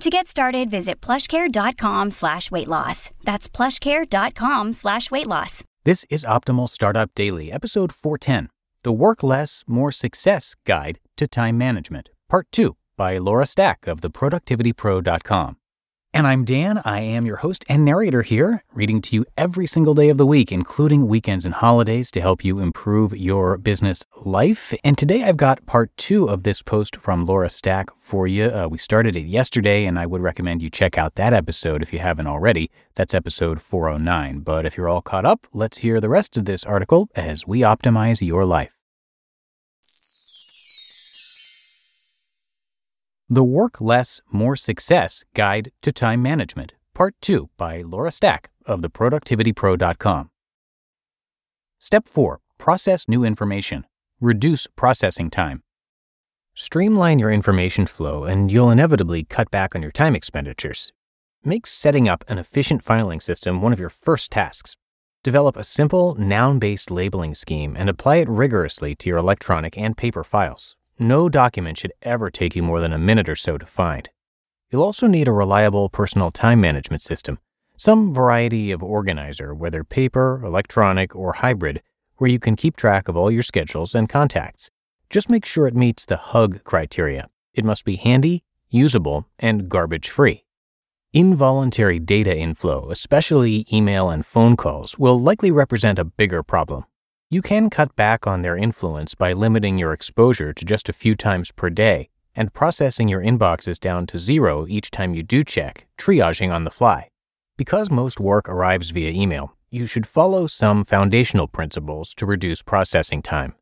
To get started, visit plushcare.com slash weight loss. That's plushcare.com slash weight loss. This is Optimal Startup Daily, episode 410 The Work Less, More Success Guide to Time Management, Part 2 by Laura Stack of theproductivitypro.com. And I'm Dan. I am your host and narrator here, reading to you every single day of the week, including weekends and holidays, to help you improve your business life. And today I've got part two of this post from Laura Stack for you. Uh, we started it yesterday, and I would recommend you check out that episode if you haven't already. That's episode 409. But if you're all caught up, let's hear the rest of this article as we optimize your life. The Work Less, More Success Guide to Time Management, Part 2 by Laura Stack of theproductivitypro.com. Step 4 Process new information. Reduce processing time. Streamline your information flow and you'll inevitably cut back on your time expenditures. Make setting up an efficient filing system one of your first tasks. Develop a simple, noun based labeling scheme and apply it rigorously to your electronic and paper files. No document should ever take you more than a minute or so to find. You'll also need a reliable personal time management system, some variety of organizer, whether paper, electronic, or hybrid, where you can keep track of all your schedules and contacts. Just make sure it meets the HUG criteria. It must be handy, usable, and garbage free. Involuntary data inflow, especially email and phone calls, will likely represent a bigger problem. You can cut back on their influence by limiting your exposure to just a few times per day and processing your inboxes down to zero each time you do check, triaging on the fly. Because most work arrives via email, you should follow some foundational principles to reduce processing time.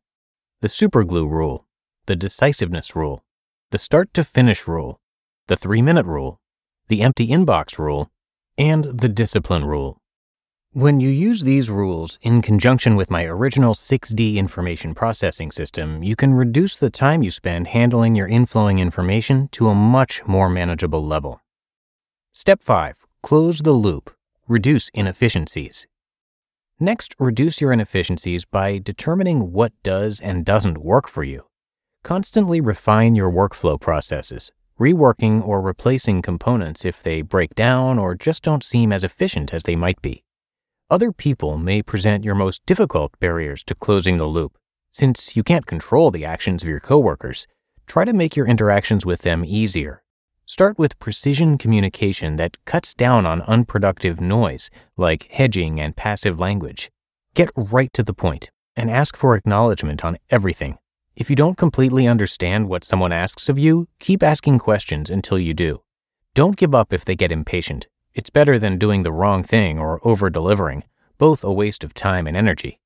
The superglue rule, the decisiveness rule, the start to finish rule, the three minute rule, the empty inbox rule, and the discipline rule. When you use these rules in conjunction with my original 6D information processing system, you can reduce the time you spend handling your inflowing information to a much more manageable level. Step 5 Close the loop. Reduce inefficiencies. Next, reduce your inefficiencies by determining what does and doesn't work for you. Constantly refine your workflow processes, reworking or replacing components if they break down or just don't seem as efficient as they might be. Other people may present your most difficult barriers to closing the loop. Since you can't control the actions of your coworkers, try to make your interactions with them easier. Start with precision communication that cuts down on unproductive noise like hedging and passive language. Get right to the point and ask for acknowledgement on everything. If you don't completely understand what someone asks of you, keep asking questions until you do. Don't give up if they get impatient. It's better than doing the wrong thing or over delivering, both a waste of time and energy.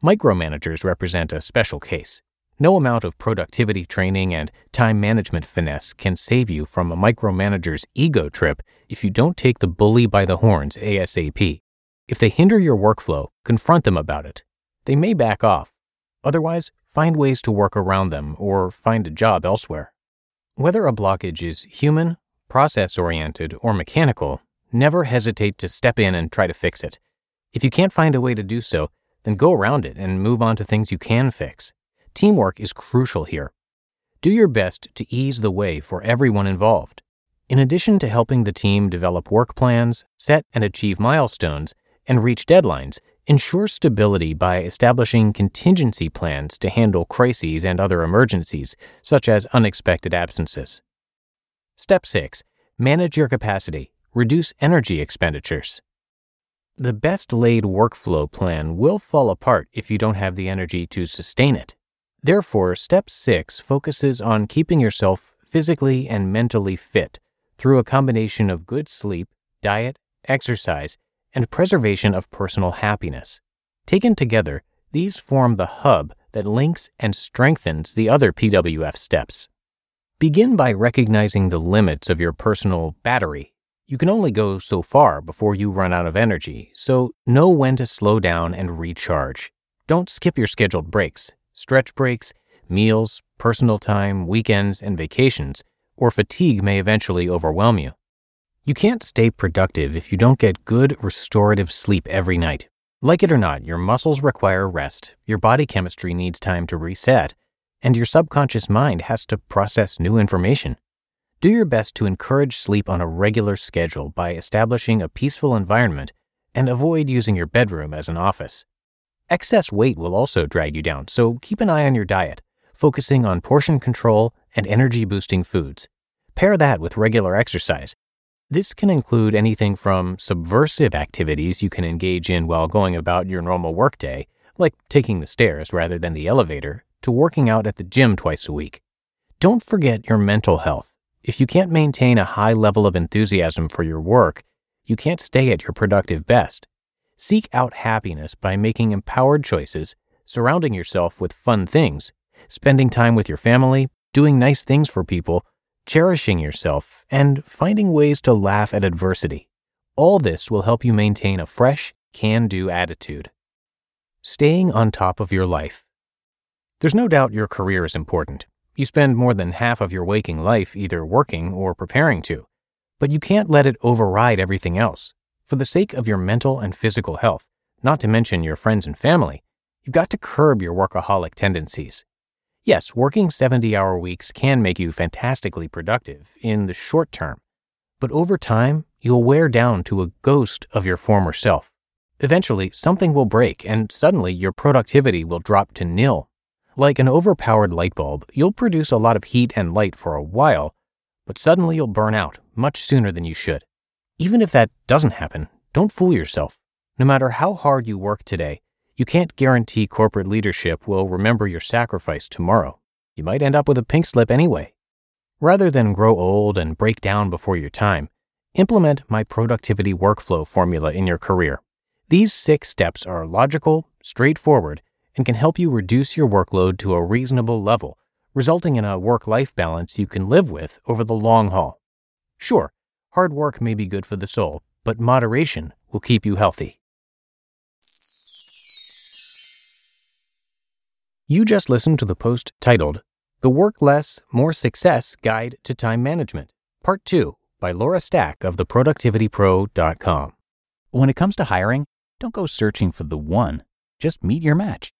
Micromanagers represent a special case. No amount of productivity training and time management finesse can save you from a micromanager's ego trip if you don't take the bully by the horns ASAP. If they hinder your workflow, confront them about it. They may back off. Otherwise, find ways to work around them or find a job elsewhere. Whether a blockage is human, process oriented, or mechanical, Never hesitate to step in and try to fix it. If you can't find a way to do so, then go around it and move on to things you can fix. Teamwork is crucial here. Do your best to ease the way for everyone involved. In addition to helping the team develop work plans, set and achieve milestones, and reach deadlines, ensure stability by establishing contingency plans to handle crises and other emergencies, such as unexpected absences. Step 6. Manage your capacity reduce energy expenditures. the best laid workflow plan will fall apart if you don't have the energy to sustain it. Therefore, step six focuses on keeping yourself physically and mentally fit through a combination of good sleep, diet, exercise, and preservation of personal happiness. Taken together, these form the hub that links and strengthens the other PWF steps. Begin by recognizing the limits of your personal battery. You can only go so far before you run out of energy, so know when to slow down and recharge. Don't skip your scheduled breaks, stretch breaks, meals, personal time, weekends, and vacations, or fatigue may eventually overwhelm you. You can't stay productive if you don't get good restorative sleep every night. Like it or not, your muscles require rest, your body chemistry needs time to reset, and your subconscious mind has to process new information. Do your best to encourage sleep on a regular schedule by establishing a peaceful environment and avoid using your bedroom as an office. Excess weight will also drag you down, so keep an eye on your diet, focusing on portion control and energy boosting foods. Pair that with regular exercise. This can include anything from subversive activities you can engage in while going about your normal workday, like taking the stairs rather than the elevator, to working out at the gym twice a week. Don't forget your mental health. If you can't maintain a high level of enthusiasm for your work, you can't stay at your productive best. Seek out happiness by making empowered choices, surrounding yourself with fun things, spending time with your family, doing nice things for people, cherishing yourself, and finding ways to laugh at adversity. All this will help you maintain a fresh, can do attitude. Staying on top of your life. There's no doubt your career is important. You spend more than half of your waking life either working or preparing to, but you can't let it override everything else. For the sake of your mental and physical health, not to mention your friends and family, you've got to curb your workaholic tendencies. Yes, working 70 hour weeks can make you fantastically productive in the short term, but over time, you'll wear down to a ghost of your former self. Eventually, something will break and suddenly your productivity will drop to nil like an overpowered light bulb, you'll produce a lot of heat and light for a while, but suddenly you'll burn out much sooner than you should. Even if that doesn't happen, don't fool yourself. No matter how hard you work today, you can't guarantee corporate leadership will remember your sacrifice tomorrow. You might end up with a pink slip anyway. Rather than grow old and break down before your time, implement my productivity workflow formula in your career. These six steps are logical, straightforward, and can help you reduce your workload to a reasonable level, resulting in a work life balance you can live with over the long haul. Sure, hard work may be good for the soul, but moderation will keep you healthy. You just listened to the post titled The Work Less, More Success Guide to Time Management, Part 2 by Laura Stack of theproductivitypro.com. When it comes to hiring, don't go searching for the one, just meet your match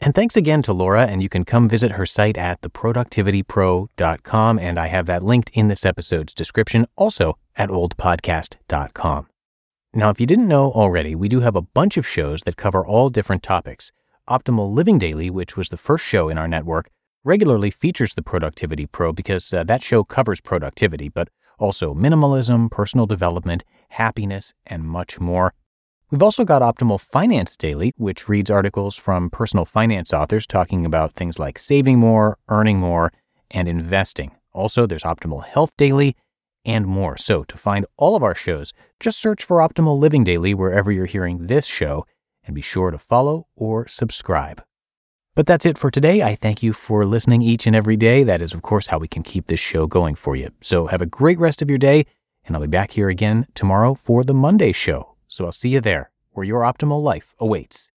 And thanks again to Laura, and you can come visit her site at theproductivitypro.com, and I have that linked in this episode's description, also at oldpodcast.com. Now, if you didn't know already, we do have a bunch of shows that cover all different topics Optimal Living Daily, which was the first show in our network, regularly features the Productivity Pro because uh, that show covers productivity, but also minimalism, personal development, happiness, and much more. We've also got Optimal Finance Daily, which reads articles from personal finance authors talking about things like saving more, earning more, and investing. Also, there's Optimal Health Daily and more. So, to find all of our shows, just search for Optimal Living Daily wherever you're hearing this show and be sure to follow or subscribe. But that's it for today. I thank you for listening each and every day. That is, of course, how we can keep this show going for you. So have a great rest of your day, and I'll be back here again tomorrow for the Monday show. So I'll see you there, where your optimal life awaits.